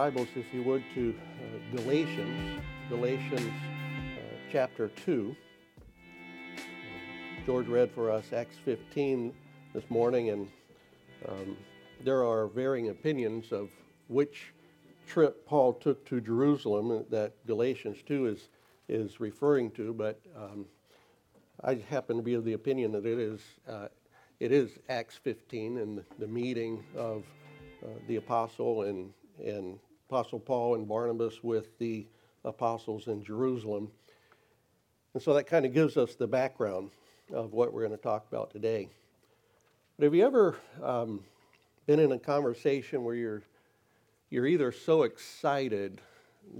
Bibles, if you would, to uh, Galatians, Galatians uh, chapter 2. George read for us Acts 15 this morning, and um, there are varying opinions of which trip Paul took to Jerusalem that Galatians 2 is, is referring to, but um, I happen to be of the opinion that it is, uh, it is Acts 15 and the, meeting of uh, the apostle and, and Apostle Paul and Barnabas with the apostles in Jerusalem. And so that kind of gives us the background of what we're going to talk about today. But have you ever um, been in a conversation where you're, you're either so excited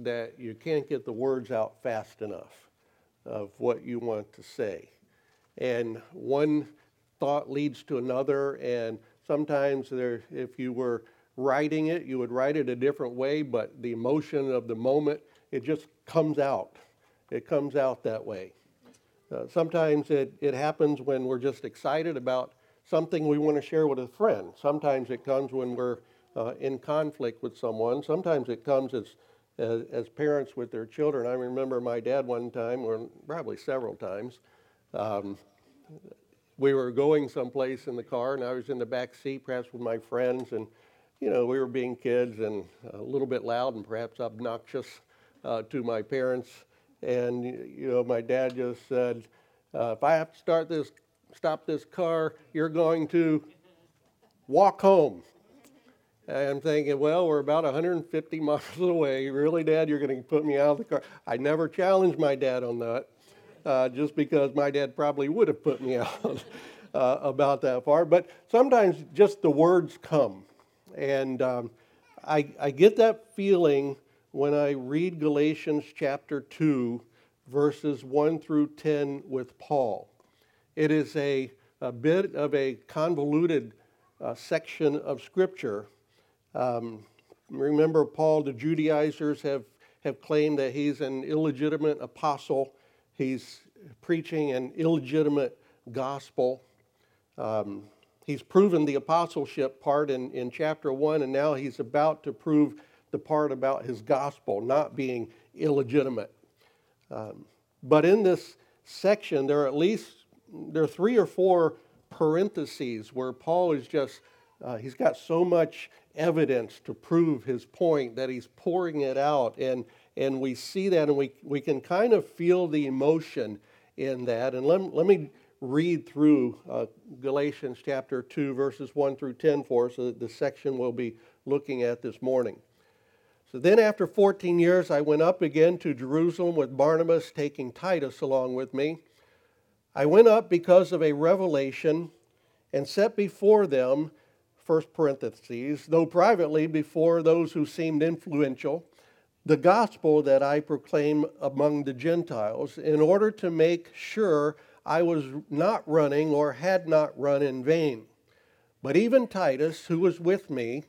that you can't get the words out fast enough of what you want to say? And one thought leads to another, and Sometimes there, if you were writing it, you would write it a different way, but the emotion of the moment, it just comes out. It comes out that way. Uh, sometimes it, it happens when we're just excited about something we want to share with a friend. Sometimes it comes when we're uh, in conflict with someone. Sometimes it comes as, as, as, parents with their children. I remember my dad one time, or probably several times, um, we were going someplace in the car, and I was in the back seat, perhaps with my friends, and you know we were being kids and a little bit loud and perhaps obnoxious uh, to my parents. And you know, my dad just said, uh, "If I have to start this, stop this car, you're going to walk home." And I'm thinking, well, we're about 150 miles away. Really, Dad, you're going to put me out of the car? I never challenged my dad on that uh, just because my dad probably would have put me out uh, about that far. But sometimes just the words come. And um, I, I get that feeling when I read Galatians chapter 2, verses 1 through 10 with Paul. It is a, a bit of a convoluted uh, section of Scripture. Um, remember, Paul, the Judaizers have, have claimed that he's an illegitimate apostle He's preaching an illegitimate gospel. Um, he's proven the apostleship part in, in chapter 1, and now he's about to prove the part about his gospel not being illegitimate. Um, but in this section, there are at least there are three or four parentheses where Paul is just uh, he's got so much evidence to prove his point that he's pouring it out and and we see that and we, we can kind of feel the emotion in that. And let, let me read through uh, Galatians chapter 2, verses 1 through 10 for us, the section we'll be looking at this morning. So then, after 14 years, I went up again to Jerusalem with Barnabas, taking Titus along with me. I went up because of a revelation and set before them, first parentheses, though privately before those who seemed influential the gospel that I proclaim among the Gentiles in order to make sure I was not running or had not run in vain. But even Titus, who was with me,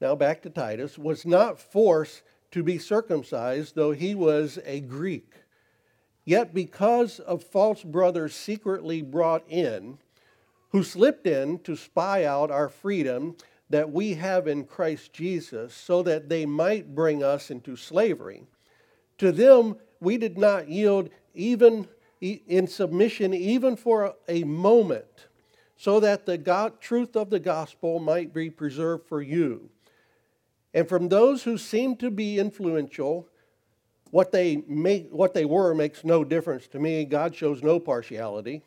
now back to Titus, was not forced to be circumcised, though he was a Greek. Yet because of false brothers secretly brought in, who slipped in to spy out our freedom that we have in Christ Jesus so that they might bring us into slavery. To them, we did not yield even in submission, even for a moment, so that the God, truth of the gospel might be preserved for you. And from those who seem to be influential, what they, make, what they were makes no difference to me. God shows no partiality.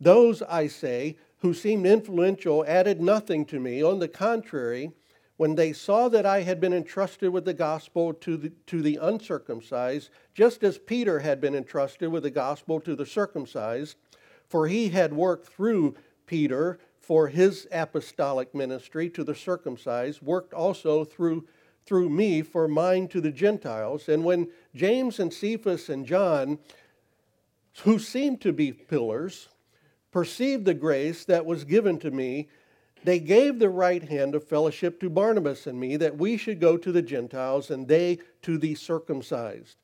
Those, I say, who seemed influential added nothing to me. On the contrary, when they saw that I had been entrusted with the gospel to the, to the uncircumcised, just as Peter had been entrusted with the gospel to the circumcised, for he had worked through Peter for his apostolic ministry to the circumcised, worked also through, through me for mine to the Gentiles. And when James and Cephas and John, who seemed to be pillars, perceived the grace that was given to me, they gave the right hand of fellowship to Barnabas and me that we should go to the Gentiles and they to the circumcised.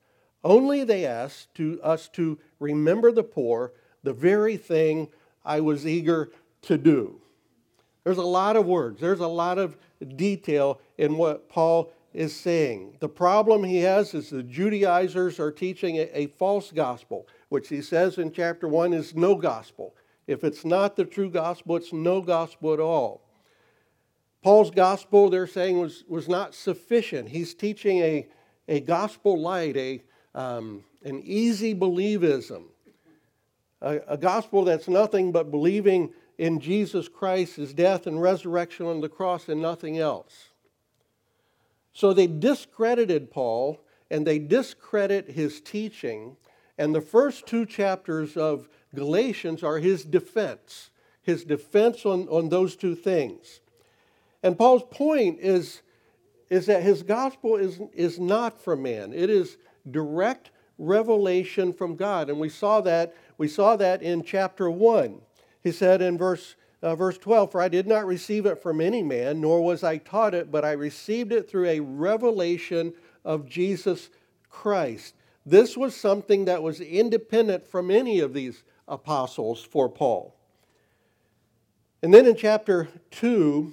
Only they asked to us to remember the poor, the very thing I was eager to do. There's a lot of words, there's a lot of detail in what Paul is saying. The problem he has is the Judaizers are teaching a, a, false gospel, which he says in chapter 1 is no gospel. If it's not the true gospel, it's no gospel at all. Paul's gospel, they're saying, was, was not sufficient. He's teaching a, a gospel light, a, um, an easy believism, a, a gospel that's nothing but believing in Jesus Christ, his death and resurrection on the cross, and nothing else. So they discredited Paul and they discredit his teaching. And the first two chapters of Galatians are his defense, his defense on, on those two things. And Paul's point is, is that his gospel is, is not from man. It is direct revelation from God. And we saw that, we saw that in chapter 1. He said in verse, uh, verse 12, For I did not receive it from any man, nor was I taught it, but I received it through a revelation of Jesus Christ. This was something that was independent from any of these apostles for Paul. And then in chapter 2,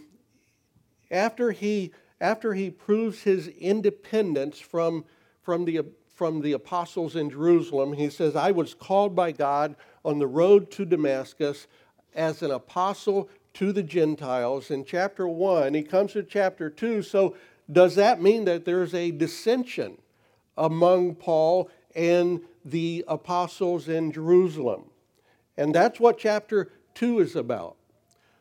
after he, after he proves his independence from, from, the, from the apostles in Jerusalem, he says, I was called by God on the road to Damascus as an apostle to the Gentiles. In chapter 1, he comes to chapter 2. So, does that mean that there's a dissension among Paul and the apostles in Jerusalem? And that's what chapter 2 is about.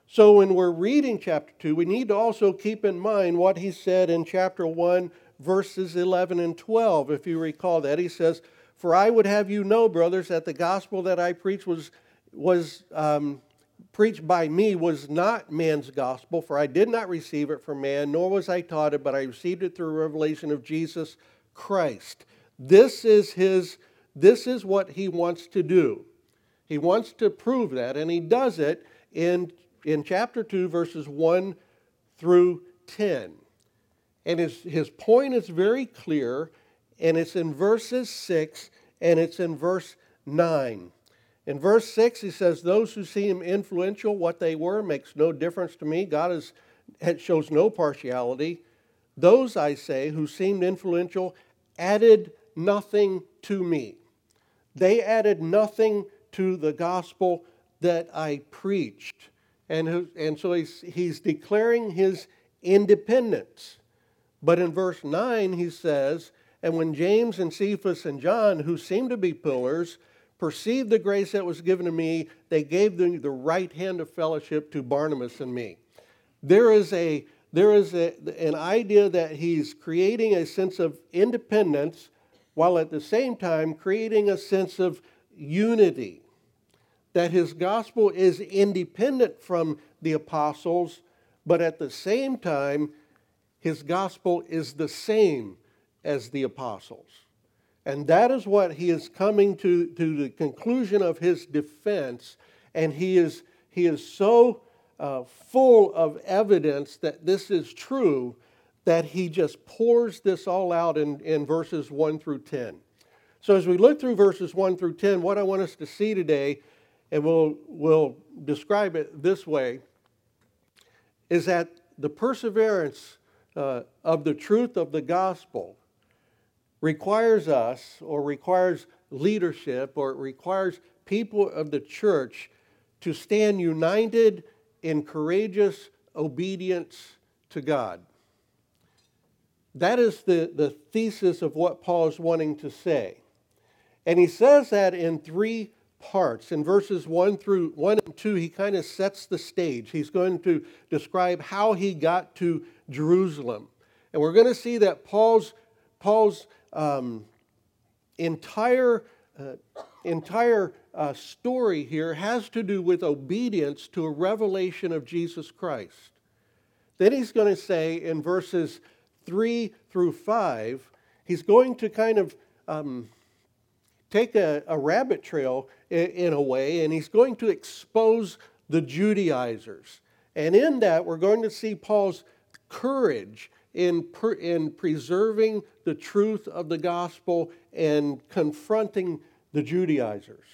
So when we're reading chapter 2, we need to also keep in mind what he said in chapter 1, verses 11 and 12. If you recall that, he says, For I would have you know, brothers, that the gospel that I preached was, was um, preached by me was not man's gospel, for I did not receive it from man, nor was I taught it, but I received it through revelation of Jesus Christ. This is his this is what he wants to do. He wants to prove that, and he does it in in chapter 2, verses 1 through 10. And his, his point is very clear, and it's in verses 6 and it's in verse 9. In verse 6, he says, Those who seem influential, what they were, makes no difference to me. God is, shows no partiality. Those, I say, who seemed influential added nothing to me. They added nothing to the gospel that I preached. And, and so he's, he's declaring his independence. But in verse 9, he says, And when James and Cephas and John, who seemed to be pillars, perceived the grace that was given to me, they gave the, the right hand of fellowship to Barnabas and me. There is, a, there is a, an idea that he's creating a sense of independence while at the same time creating a sense of unity that his gospel is independent from the apostles, but at the same time, his gospel is the same as the apostles. And that is what he is coming to, to the conclusion of his defense. And he is, he is so uh, full of evidence that this is true that he just pours this all out in, in verses 1 through 10. So, as we look through verses 1 through 10, what I want us to see today and we'll, we'll describe it this way, is that the perseverance uh, of the truth of the gospel requires us, or requires leadership, or it requires people of the church to stand united in courageous obedience to God. That is the, the thesis of what Paul is wanting to say. And he says that in three parts. In verses 1 through 1 and 2, he kind of sets the stage. He's going to describe how he got to Jerusalem. And we're going to see that Paul's, Paul's um, entire, uh, entire uh, story here has to do with obedience to a revelation of Jesus Christ. Then he's going to say in verses 3 through 5, he's going to kind of um, take a, a rabbit trail in, in a way, and he's going to expose the Judaizers. And in that, we're going to see Paul's courage in, in preserving the truth of the gospel and confronting the Judaizers.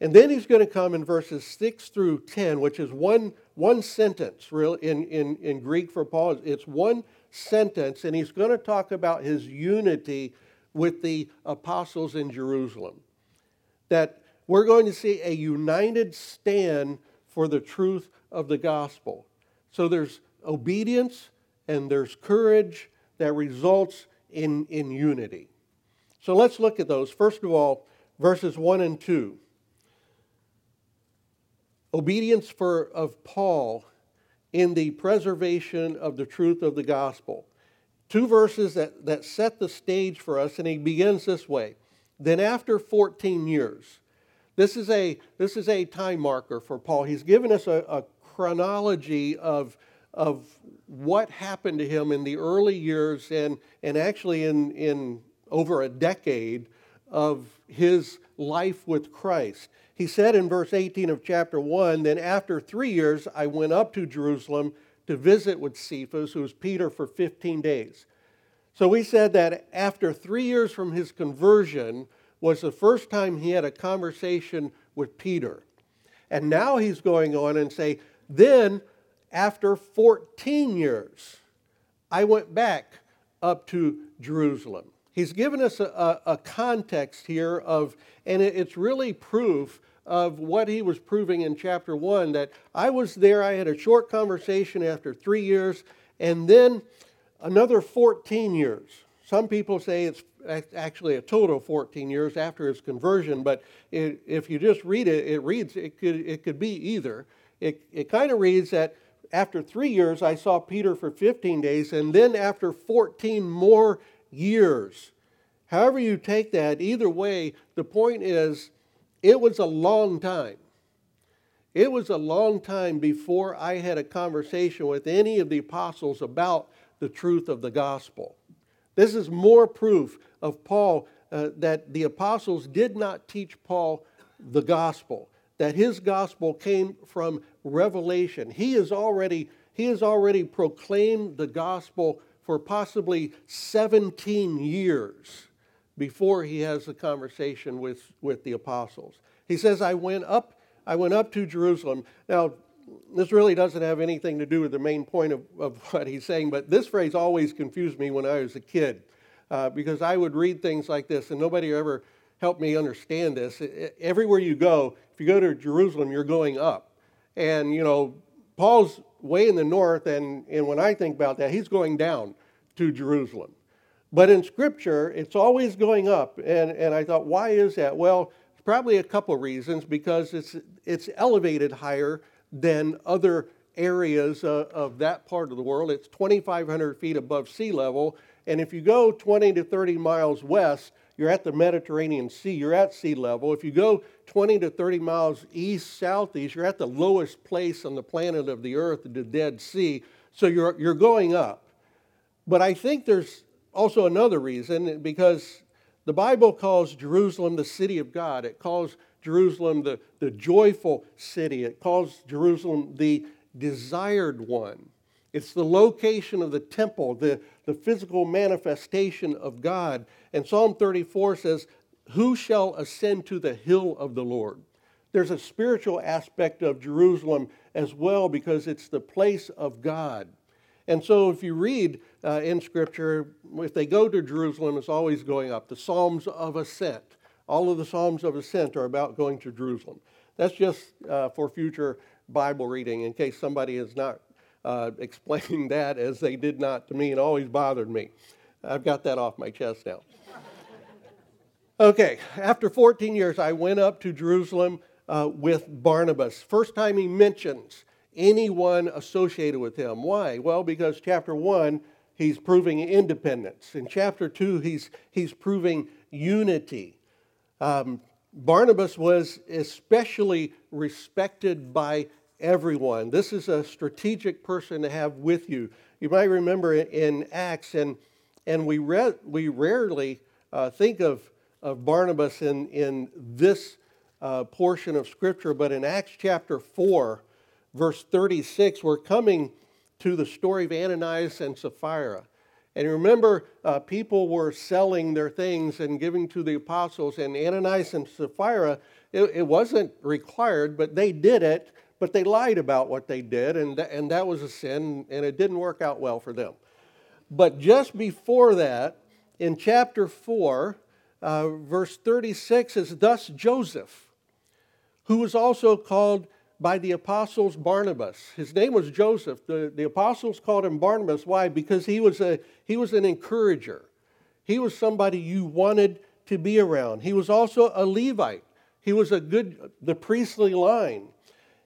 And then he's going to come in verses 6 through 10, which is one, one sentence really in, in, in Greek for Paul. It's one sentence, and he's going to talk about his unity with the apostles in Jerusalem. That we're going to see a united stand for the truth of the gospel. So there's obedience and there's courage that results in, in unity. So let's look at those. First of all, verses 1 and 2 obedience for, of Paul in the preservation of the truth of the gospel. Two verses that, that set the stage for us, and he begins this way. Then after 14 years, this is a, this is a time marker for Paul. He's given us a, a chronology of, of what happened to him in the early years and, and actually in, in over a decade of his life with Christ. He said in verse 18 of chapter 1 Then after three years, I went up to Jerusalem to visit with Cephas, who was Peter, for 15 days. So we said that after three years from his conversion was the first time he had a conversation with Peter. And now he's going on and say, Then after 14 years, I went back up to Jerusalem. He's given us a, a, a context here of, and it, it's really proof of what he was proving in chapter 1 that I was there, I had a short conversation after three years, and then another 14 years. Some people say it's actually a total of 14 years after his conversion, but it, if you just read it, it reads, it could, it could be either. It, it kind of reads that after three years, I saw Peter for 15 days, and then after 14 more years. However, you take that, either way, the point is it was a long time. It was a long time before I had a conversation with any of the apostles about the truth of the gospel. This is more proof of Paul uh, that the apostles did not teach Paul the gospel, that his gospel came from revelation. He has already, he has already proclaimed the gospel for possibly 17 years before he has the conversation with, with the apostles. He says, I went up, I went up to Jerusalem. Now, this really doesn't have anything to do with the main point of, of what he's saying, but this phrase always confused me when I was a kid uh, because I would read things like this, and nobody ever helped me understand this. Everywhere you go, if you go to Jerusalem, you're going up. And, you know, Paul's way in the north, and, and when I think about that, he's going down to Jerusalem. But in Scripture, it's always going up. And, and I thought, why is that? Well, probably a couple reasons because it's, it's elevated higher than other areas uh, of that part of the world. It's 2,500 feet above sea level. And if you go 20 to 30 miles west, you're at the Mediterranean Sea, you're at sea level. If you go 20 to 30 miles east, southeast, you're at the lowest place on the planet of the earth, the Dead Sea. So you're, you're going up. But I think there's also another reason because the Bible calls Jerusalem the city of God. It calls Jerusalem the, the joyful city. It calls Jerusalem the desired one. It's the location of the temple, the, the physical manifestation of God. And Psalm 34 says, Who shall ascend to the hill of the Lord? There's a spiritual aspect of Jerusalem as well because it's the place of God. And so if you read uh, in Scripture, if they go to Jerusalem, it's always going up. The Psalms of Ascent. All of the Psalms of Ascent are about going to Jerusalem. That's just uh, for future Bible reading in case somebody is not uh, explaining that as they did not to me and always bothered me. I've got that off my chest now. Okay, after 14 years, I went up to Jerusalem uh, with Barnabas. First time he mentions anyone associated with him. Why? Well, because chapter 1, he's proving independence. In chapter 2, he's, he's proving unity. Um, Barnabas was especially respected by everyone. This is a strategic person to have with you. You might remember in Acts, and, and we, re- we rarely uh, think of, of Barnabas in, in this uh, portion of Scripture, but in Acts chapter 4, verse 36, we're coming to the story of Ananias and Sapphira. And remember, uh, people were selling their things and giving to the apostles, and Ananias and Sapphira it, it wasn't required, but they did it, but they lied about what they did, and, th- and that was a sin, and it didn't work out well for them. But just before that, in chapter 4, uh, verse 36 is thus Joseph, who was also called by the apostles Barnabas. His name was Joseph. The, the apostles called him Barnabas. Why? Because he was, a, he was an encourager. He was somebody you wanted to be around. He was also a Levite. He was a good, the priestly line.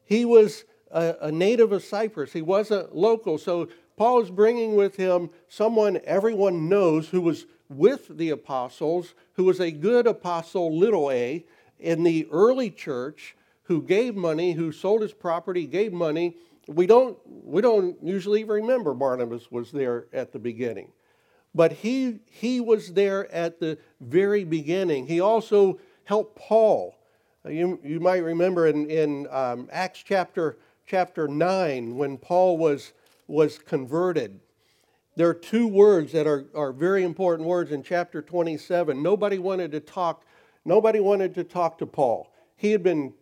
He was a, a native of Cyprus. He wasn't local. So Paul is bringing with him someone everyone knows who was with the apostles, who was a good apostle, little a, in the early church, who gave money, who sold his property, gave money. We don't, we don't usually remember Barnabas was there at the beginning. But he, he was there at the very beginning. He also helped Paul. You, you might remember in, in um, Acts chapter, chapter 9 when Paul was, was converted. There are two words that are, are very important words in chapter 27. Nobody wanted to talk, nobody wanted to talk to Paul. He had been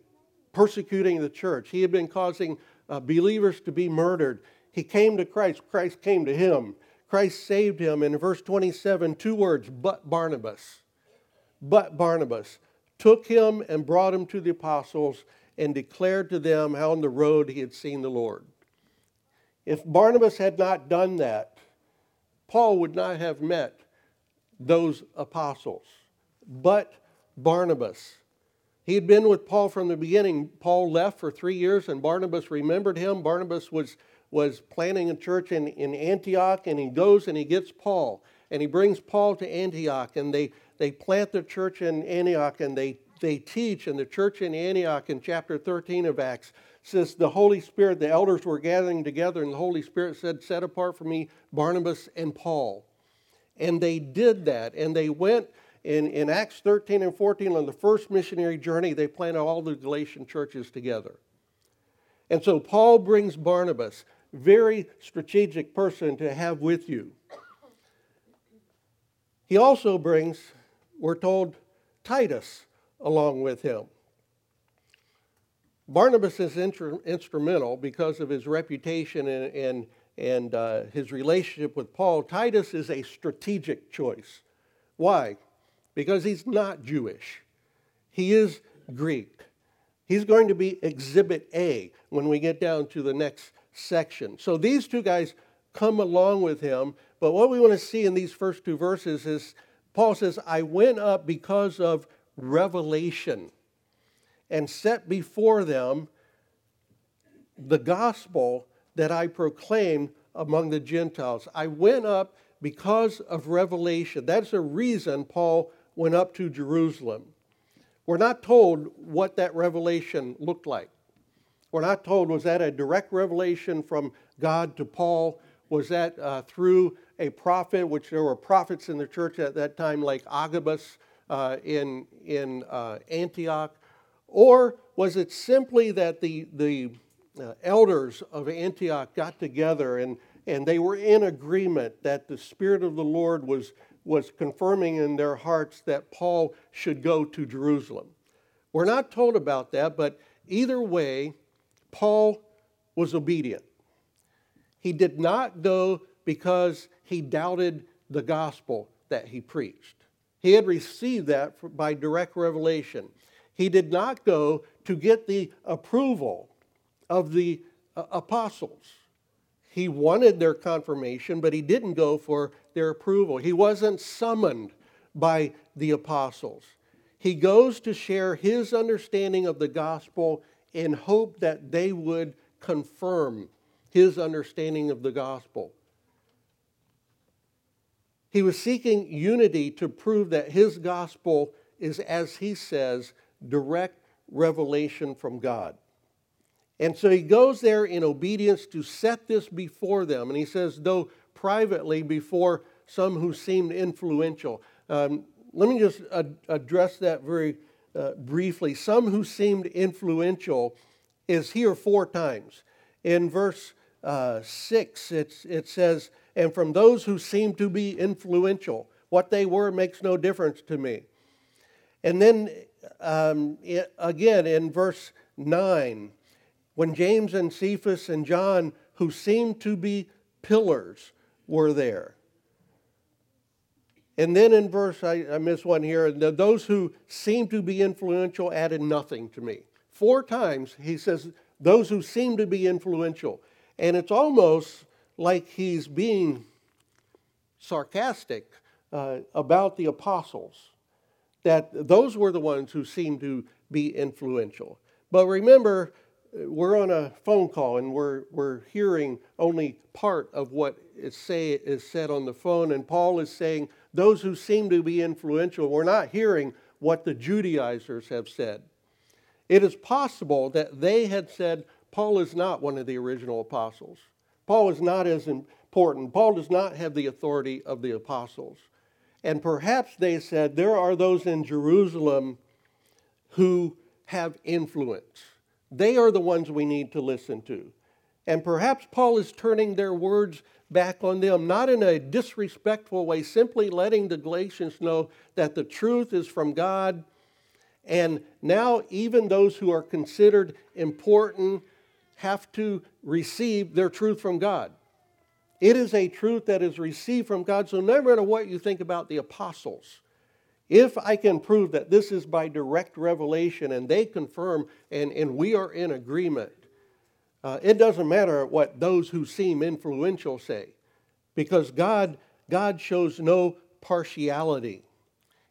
persecuting the church. He had been causing uh, believers to be murdered. He came to Christ. Christ came to him. Christ saved him. In verse 27, two words, but Barnabas. But Barnabas took him and brought him to the apostles and declared to them how on the road he had seen the Lord. If Barnabas had not done that, Paul would not have met those apostles. But Barnabas, he had been with Paul from the beginning. Paul left for three years, and Barnabas remembered him. Barnabas was, was planning a church in, in Antioch, and he goes and he gets Paul, and he brings Paul to Antioch, and they, they plant the church in Antioch, and they, they teach. And the church in Antioch, in chapter 13 of Acts, says the Holy Spirit, the elders were gathering together, and the Holy Spirit said, Set apart for me Barnabas and Paul. And they did that, and they went in, in Acts 13 and 14, on the first missionary journey, they planted all the Galatian churches together. And so Paul brings Barnabas, very strategic person to have with you. He also brings, we're told, Titus along with him. Barnabas is instrumental because of his reputation and, and, and uh, his relationship with Paul. Titus is a strategic choice. Why? Because he's not Jewish. He is Greek. He's going to be exhibit A when we get down to the next section. So these two guys come along with him, but what we want to see in these first two verses is Paul says, I went up because of revelation and set before them the gospel that I proclaimed among the Gentiles. I went up because of revelation. That's a reason Paul went up to Jerusalem. We're not told what that revelation looked like. We're not told, was that a direct revelation from God to Paul? Was that uh, through a prophet, which there were prophets in the church at that time, like Agabus uh, in, in uh, Antioch? Or was it simply that the, the uh, elders of Antioch got together and, and they were in agreement that the Spirit of the Lord was was confirming in their hearts that Paul should go to Jerusalem. We're not told about that, but either way, Paul was obedient. He did not go because he doubted the gospel that he preached. He had received that by direct revelation. He did not go to get the approval of the uh, apostles. He wanted their confirmation, but he didn't go for their approval. He wasn't summoned by the apostles. He goes to share his understanding of the gospel in hope that they would confirm his understanding of the gospel. He was seeking unity to prove that his gospel is, as he says, direct revelation from God. And so he goes there in obedience to set this before them. And he says, though privately before some who seemed influential. Um, let me just ad- address that very uh, briefly. Some who seemed influential is here four times. In verse uh, 6, it's, it says, And from those who seemed to be influential, what they were makes no difference to me. And then um, it, again in verse 9, when James and Cephas and John, who seemed to be pillars, were there. And then in verse, I, I missed one here, those who seemed to be influential added nothing to me. Four times he says, those who seem to be influential. And it's almost like he's being sarcastic uh, about the apostles, that those were the ones who seemed to be influential. But remember, we're on a phone call and we're, we're hearing only part of what is, say, is said on the phone. And Paul is saying, those who seem to be influential, we're not hearing what the Judaizers have said. It is possible that they had said, Paul is not one of the original apostles. Paul is not as important. Paul does not have the authority of the apostles. And perhaps they said, there are those in Jerusalem who have influence. They are the ones we need to listen to. And perhaps Paul is turning their words back on them, not in a disrespectful way, simply letting the Galatians know that the truth is from God. And now, even those who are considered important have to receive their truth from God. It is a truth that is received from God. So, no matter what you think about the apostles, if I can prove that this is by direct revelation and they confirm and, and we are in agreement, uh, it doesn't matter what those who seem influential say because God, God shows no partiality.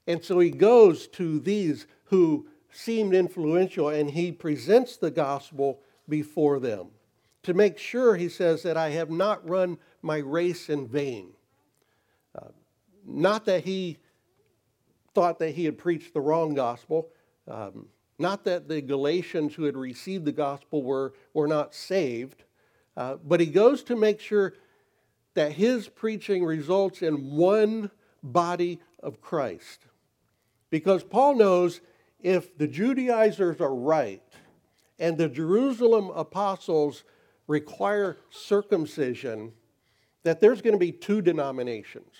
And so he goes to these who seemed influential and he presents the gospel before them to make sure, he says, that I have not run my race in vain. Uh, not that he thought that he had preached the wrong gospel. Um, not that the Galatians who had received the gospel were, were not saved, uh, but he goes to make sure that his preaching results in one body of Christ. Because Paul knows if the Judaizers are right and the Jerusalem apostles require circumcision, that there's going to be two denominations.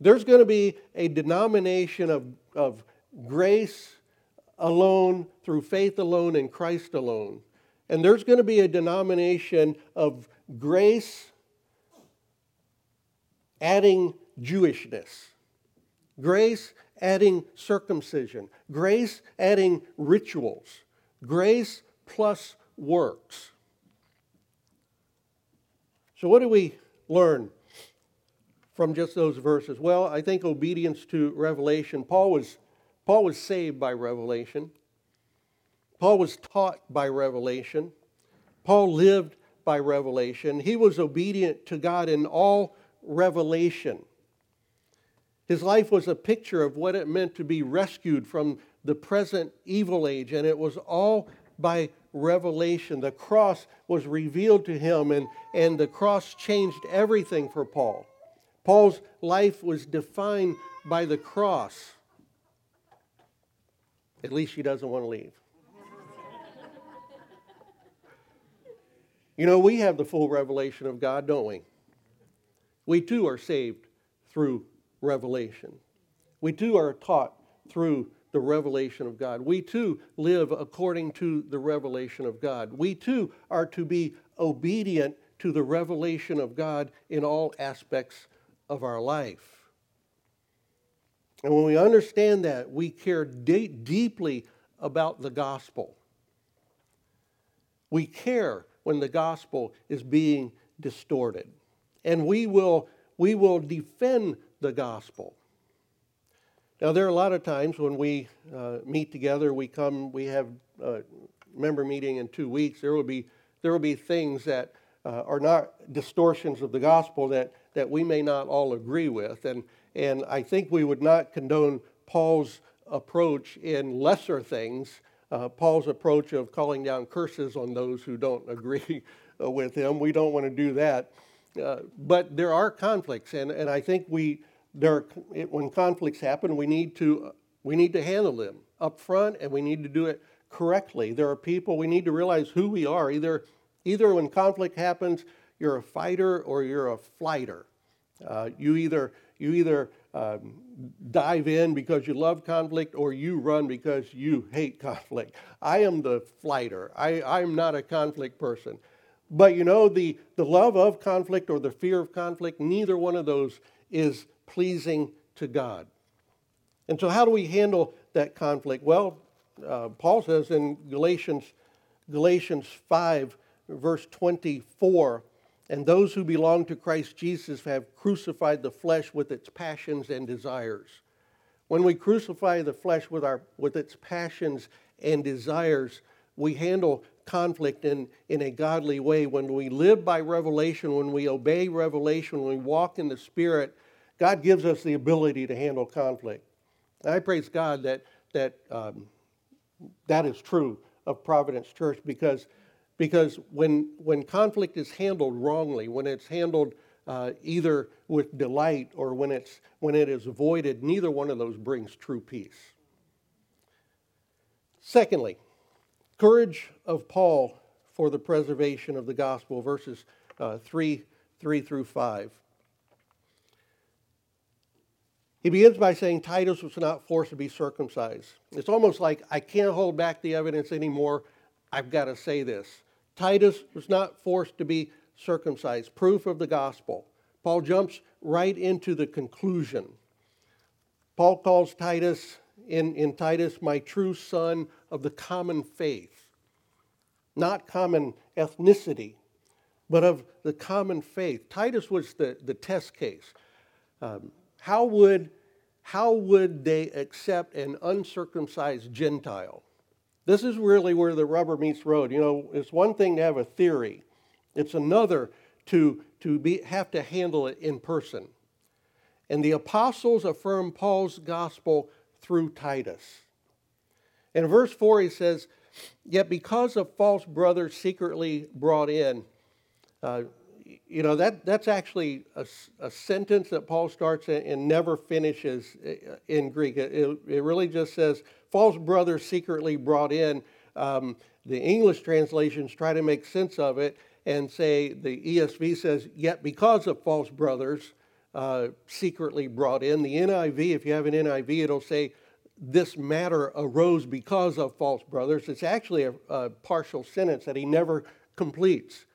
There's going to be a denomination of, of grace alone, through faith alone, in Christ alone. And there's going to be a denomination of grace adding Jewishness, grace adding circumcision, grace adding rituals, grace plus works. So, what do we learn from just those verses? Well, I think obedience to revelation. Paul was, Paul was saved by revelation. Paul was taught by revelation. Paul lived by revelation. He was obedient to God in all revelation. His life was a picture of what it meant to be rescued from the present evil age, and it was all by revelation. The cross was revealed to him, and, and the cross changed everything for Paul. Paul's life was defined by the cross. At least she doesn't want to leave. you know, we have the full revelation of God, don't we? We too are saved through revelation. We too are taught through the revelation of God. We too live according to the revelation of God. We too are to be obedient to the revelation of God in all aspects of our life. And when we understand that, we care de- deeply about the gospel. We care when the gospel is being distorted. And we will, we will defend the gospel. Now, there are a lot of times when we uh, meet together, we come, we have a member meeting in two weeks, there will be, there will be things that uh, are not distortions of the gospel that that we may not all agree with. And, and I think we would not condone Paul's approach in lesser things, uh, Paul's approach of calling down curses on those who don't agree uh, with him. We don't want to do that. Uh, but there are conflicts, and, and I think we, there when conflicts happen, we need, to, we need to handle them up front, and we need to do it correctly. There are people, we need to realize who we are. Either, either when conflict happens, you're a fighter or you're a flighter. Uh, you either, you either um, dive in because you love conflict or you run because you hate conflict. I am the flighter. I, I'm not a conflict person. But you know, the, the love of conflict or the fear of conflict, neither one of those is pleasing to God. And so, how do we handle that conflict? Well, uh, Paul says in Galatians, Galatians 5, verse 24, and those who belong to Christ Jesus have crucified the flesh with its passions and desires. When we crucify the flesh with, our, with its passions and desires, we handle conflict in, in a godly way. When we live by revelation, when we obey revelation, when we walk in the Spirit, God gives us the ability to handle conflict. And I praise God that that um, that is true of Providence Church because because when, when conflict is handled wrongly, when it's handled uh, either with delight or when, it's, when it is avoided, neither one of those brings true peace. Secondly, courage of Paul for the preservation of the gospel, verses uh, 3, 3 through 5. He begins by saying Titus was not forced to be circumcised. It's almost like I can't hold back the evidence anymore. I've got to say this. Titus was not forced to be circumcised, proof of the gospel. Paul jumps right into the conclusion. Paul calls Titus, in, in Titus, my true son of the common faith. Not common ethnicity, but of the common faith. Titus was the, the test case. Um, how, would, how would they accept an uncircumcised Gentile? This is really where the rubber meets road. You know, it's one thing to have a theory, it's another to, to be, have to handle it in person. And the apostles affirm Paul's gospel through Titus. In verse 4, he says, Yet because of false brothers secretly brought in, uh, you know, that, that's actually a, a, sentence that Paul starts and never finishes uh, in Greek. It, it really just says, false brothers secretly brought in. Um, the English translations try to make sense of it and say, the ESV says, yet because of false brothers uh, secretly brought in. The NIV, if you have an NIV, it'll say, this matter arose because of false brothers. It's actually a, a partial sentence that he never completes.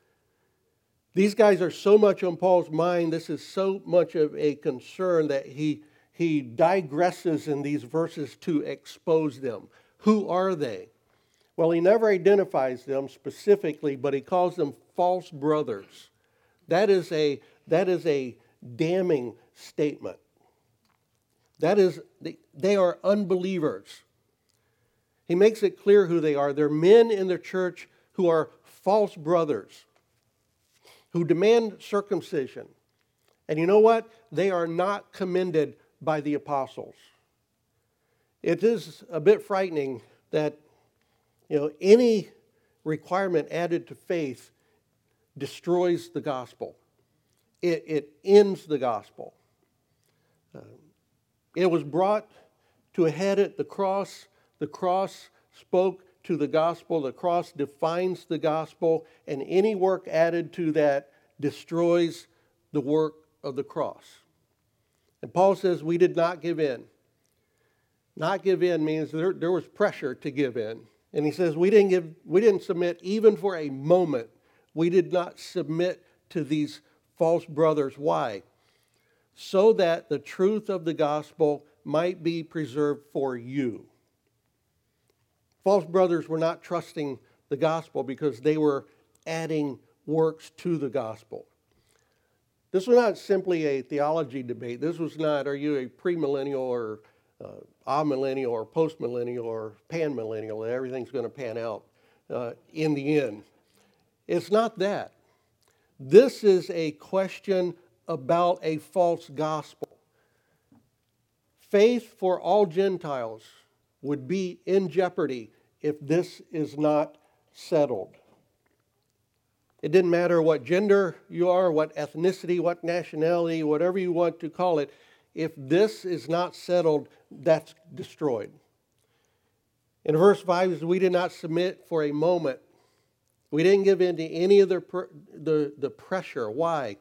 These guys are so much on Paul's mind. This is so much of a concern that he, he digresses in these verses to expose them. Who are they? Well, he never identifies them specifically, but he calls them false brothers. That is a, that is a damning statement. That is, they are unbelievers. He makes it clear who they are. They're men in the church who are false brothers who demand circumcision. And you know what? They are not commended by the apostles. It is a bit frightening that you know any requirement added to faith destroys the gospel. It, it ends the gospel. Uh, it was brought to a head at the cross. The cross spoke to the gospel. The cross defines the gospel, and any work added to that destroys the work of the cross. And Paul says, We did not give in. Not give in means there, there was pressure to give in. And he says, we didn't, give, we didn't submit even for a moment. We did not submit to these false brothers. Why? So that the truth of the gospel might be preserved for you. False brothers were not trusting the gospel because they were adding works to the gospel. This was not simply a theology debate. This was not, are you a premillennial or uh, amillennial or postmillennial or panmillennial? Everything's going to pan out uh, in the end. It's not that. This is a question about a false gospel. Faith for all Gentiles would be in jeopardy if this is not settled. It didn't matter what gender you are, what ethnicity, what nationality, whatever you want to call it. If this is not settled, that's destroyed. In verse 5 we did not submit for a moment. We didn't give in to any of the, the, the pressure. Why?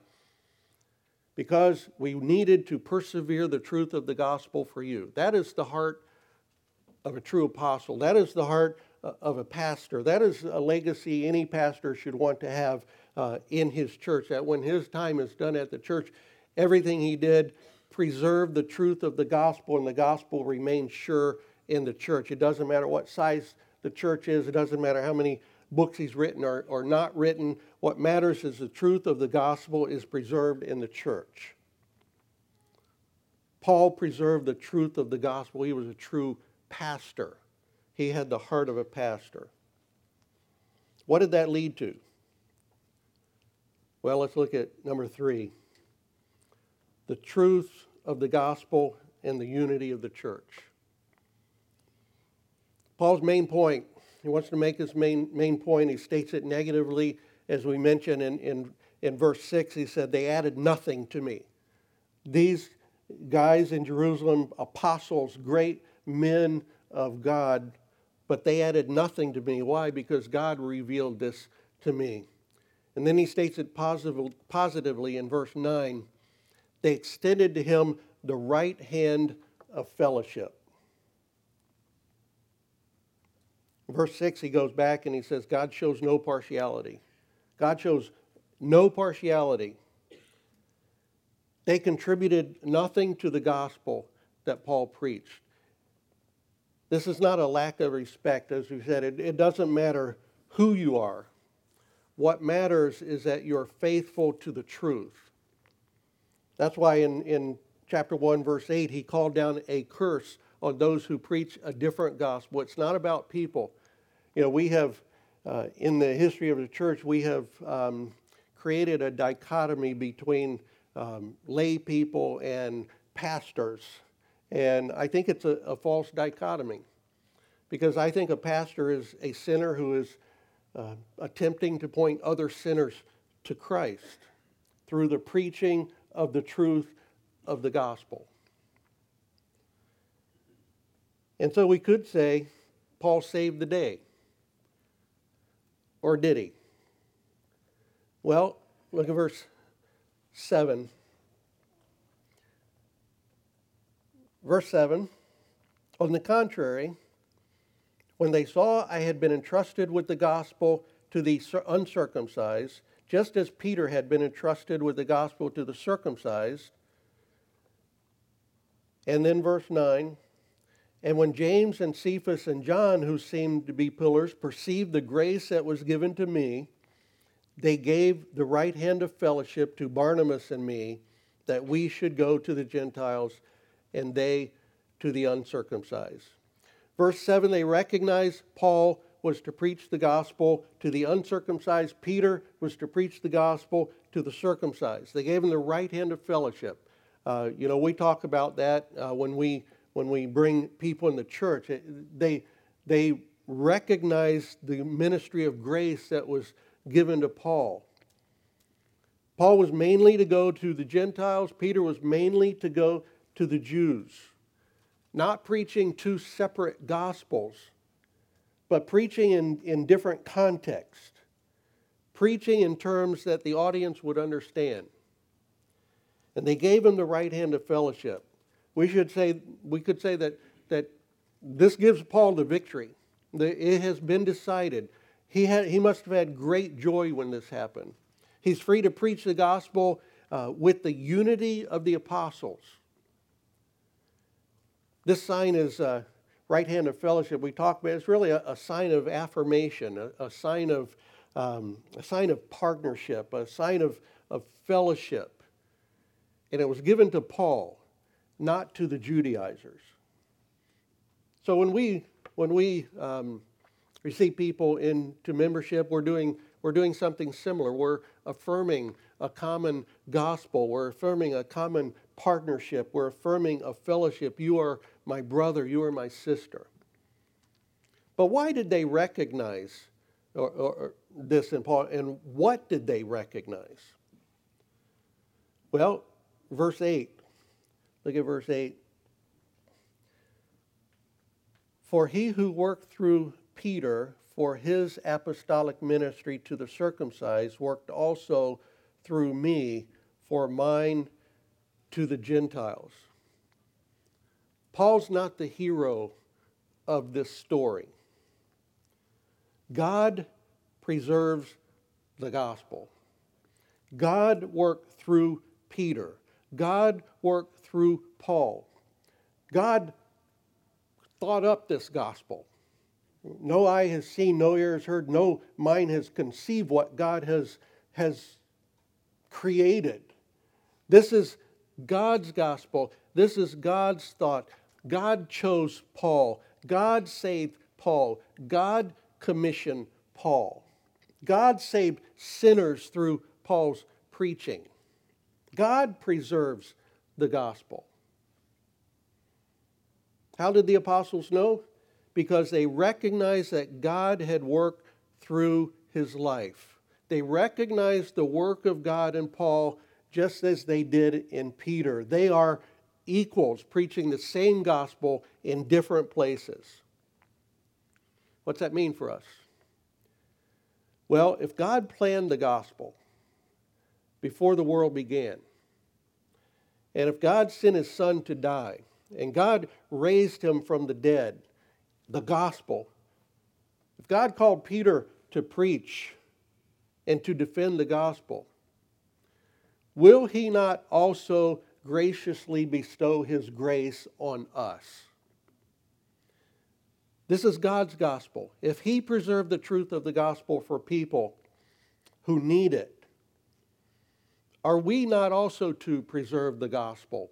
because we needed to persevere the truth of the gospel for you. That is the heart of a true apostle. That is the heart of a pastor. That is a legacy any pastor should want to have uh, in his church. That when his time is done at the church, everything he did preserved the truth of the gospel, and the gospel remains sure in the church. It doesn't matter what size the church is, it doesn't matter how many books he's written or, or not written. What matters is the truth of the gospel is preserved in the church. Paul preserved the truth of the gospel. He was a true pastor. He had the heart of a pastor. What did that lead to? Well, let's look at number three the truth of the gospel and the unity of the church. Paul's main point, he wants to make his main, main point. He states it negatively, as we mentioned in, in, in verse 6. He said, They added nothing to me. These guys in Jerusalem, apostles, great men of God, but they added nothing to me. Why? Because God revealed this to me. And then he states it positive, positively in verse 9. They extended to him the right hand of fellowship. Verse 6, he goes back and he says, God shows no partiality. God shows no partiality. They contributed nothing to the gospel that Paul preached. This is not a lack of respect, as we said. It, it doesn't matter who you are. What matters is that you're faithful to the truth. That's why in, in chapter 1, verse 8, he called down a curse on those who preach a different gospel. It's not about people. You know, we have, uh, in the history of the church, we have um, created a dichotomy between um, lay people and pastors. And I think it's a, a, false dichotomy because I think a pastor is a sinner who is uh, attempting to point other sinners to Christ through the preaching of the truth of the gospel. And so we could say Paul saved the day. Or did he? Well, look at verse 7. Verse 7 On the contrary, when they saw I had been entrusted with the gospel to the uncircumcised, just as Peter had been entrusted with the gospel to the circumcised, and then verse 9 And when James and Cephas and John, who seemed to be pillars, perceived the grace that was given to me, they gave the right hand of fellowship to Barnabas and me that we should go to the Gentiles and they to the uncircumcised. Verse 7 they recognize Paul was to preach the gospel to the uncircumcised, Peter was to preach the gospel to the circumcised. They gave him the right hand of fellowship. Uh, you know, we talk about that uh, when we when we bring people in the church. They they recognized the ministry of grace that was given to Paul. Paul was mainly to go to the Gentiles. Peter was mainly to go to the Jews, not preaching two separate gospels, but preaching in, in different contexts, preaching in terms that the audience would understand. And they gave him the right hand of fellowship. We should say we could say that that this gives Paul the victory. It has been decided. He, had, he must have had great joy when this happened. He's free to preach the gospel uh, with the unity of the apostles. This sign is uh, right hand of fellowship. We talk about it's really a, a sign of affirmation, a, a sign of um, a sign of partnership, a sign of, of fellowship. And it was given to Paul, not to the Judaizers. So when we when we um, receive people into membership, we're doing we're doing something similar. We're affirming a common gospel. We're affirming a common partnership. We're affirming a fellowship. You are my brother. You are my sister. But why did they recognize or, or, this in Paul? And what did they recognize? Well, verse 8. Look at verse 8. For he who worked through Peter for his apostolic ministry to the circumcised worked also through me for mine to the Gentiles. Paul's not the hero of this story. God preserves the gospel. God worked through Peter. God worked through Paul. God thought up this gospel. No eye has seen, no ear has heard, no mind has conceived what God has, has created. This is God's gospel. This is God's thought. God chose Paul. God saved Paul. God commissioned Paul. God saved sinners through Paul's preaching. God preserves the gospel. How did the apostles know? Because they recognized that God had worked through his life. They recognized the work of God in Paul just as they did in Peter. They are equals, preaching the same gospel in different places. What's that mean for us? Well, if God planned the gospel before the world began, and if God sent his son to die, and God raised him from the dead, the gospel, if God called Peter to preach and to defend the gospel, will he not also graciously bestow his grace on us? This is God's gospel. If he preserved the truth of the gospel for people who need it, are we not also to preserve the gospel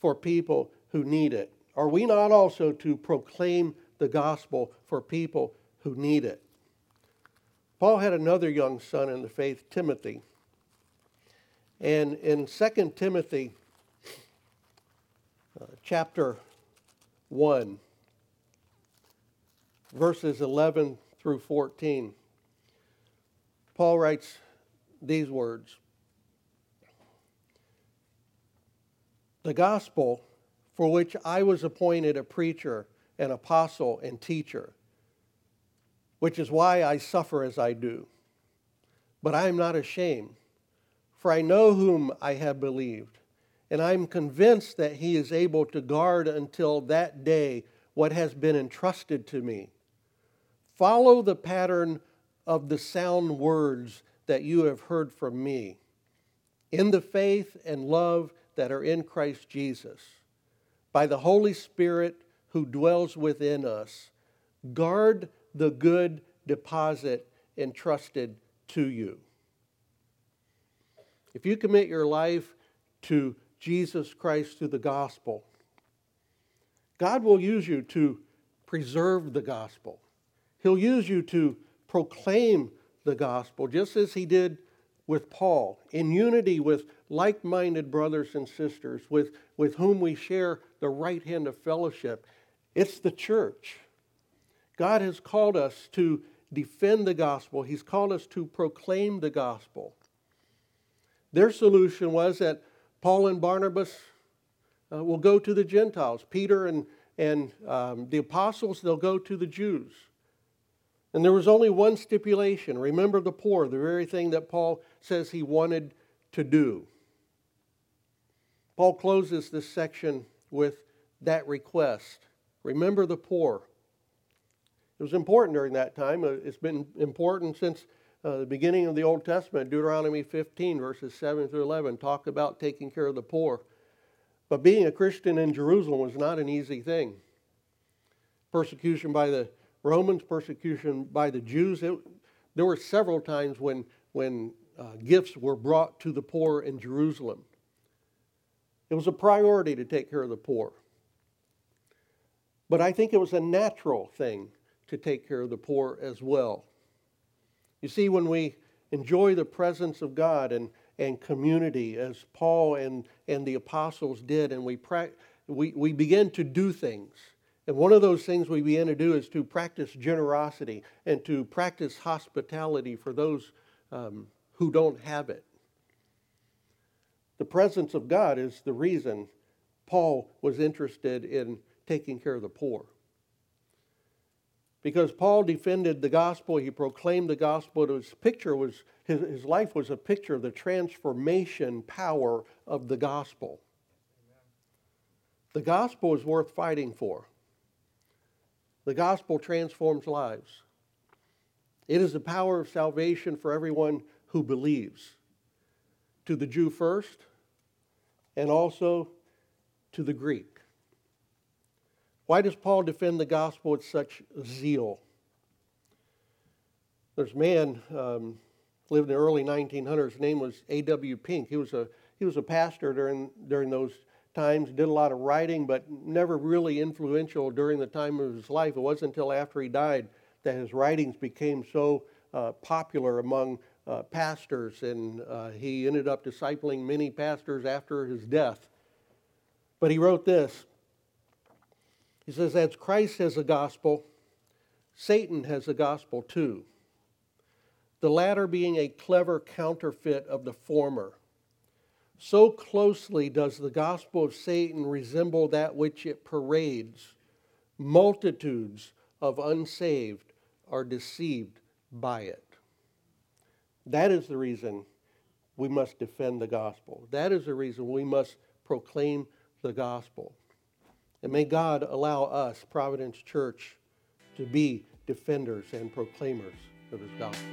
for people who need it? Are we not also to proclaim the gospel for people who need it? Paul had another young son in the faith, Timothy. And in 2 Timothy uh, chapter 1, verses 11 through 14, Paul writes these words The gospel for which I was appointed a preacher, an apostle, and teacher, which is why I suffer as I do. But I am not ashamed, for I know whom I have believed, and I am convinced that he is able to guard until that day what has been entrusted to me. Follow the pattern of the sound words that you have heard from me in the faith and love that are in Christ Jesus by the Holy Spirit who dwells within us, guard the good deposit entrusted to you. If you commit your life to Jesus Christ through the gospel, God will use you to preserve the gospel. He'll use you to proclaim the gospel, just as he did with Paul, in unity with like minded brothers and sisters with, with whom we share the right hand of fellowship. It's the church. God has called us to defend the gospel, He's called us to proclaim the gospel. Their solution was that Paul and Barnabas uh, will go to the Gentiles. Peter and, and um, the apostles, they'll go to the Jews. And there was only one stipulation remember the poor, the very thing that Paul says he wanted to do. Paul closes this section with that request remember the poor. It was important during that time. Uh, it's been important since uh, the beginning of the Old Testament. Deuteronomy 15, verses 7 through 11, talk about taking care of the poor. But being a Christian in Jerusalem was not an easy thing. Persecution by the Romans, persecution by the Jews. It, there were several times when, when uh, gifts were brought to the poor in Jerusalem. It was a priority to take care of the poor. But I think it was a natural thing to take care of the poor as well. You see, when we enjoy the presence of God and, and community, as Paul and, and the apostles did, and we, pra- we, we begin to do things. And one of those things we begin to do is to practice generosity and to practice hospitality for those um, who don't have it. The presence of God is the reason Paul was interested in taking care of the poor. Because Paul defended the gospel, he proclaimed the gospel. His picture was his, his life was a picture of the transformation power of the gospel. The gospel is worth fighting for. The gospel transforms lives. It is the power of salvation for everyone who believes. To the Jew first, and also to the Greek. Why does Paul defend the gospel with such zeal? There's a man um, lived in the early 1900s. His name was A.W. Pink. He was a he was a pastor during during those times. Did a lot of writing, but never really influential during the time of his life. It wasn't until after he died that his writings became so uh, popular among uh, pastors, and uh, he ended up discipling many pastors after his death. But he wrote this He says, As Christ has a gospel, Satan has a gospel too, the latter being a clever counterfeit of the former. So closely does the gospel of Satan resemble that which it parades. Multitudes of unsaved are deceived by it. That is the reason we must defend the gospel. That is the reason we must proclaim the gospel. And may God allow us, Providence Church, to be defenders and proclaimers of his gospel.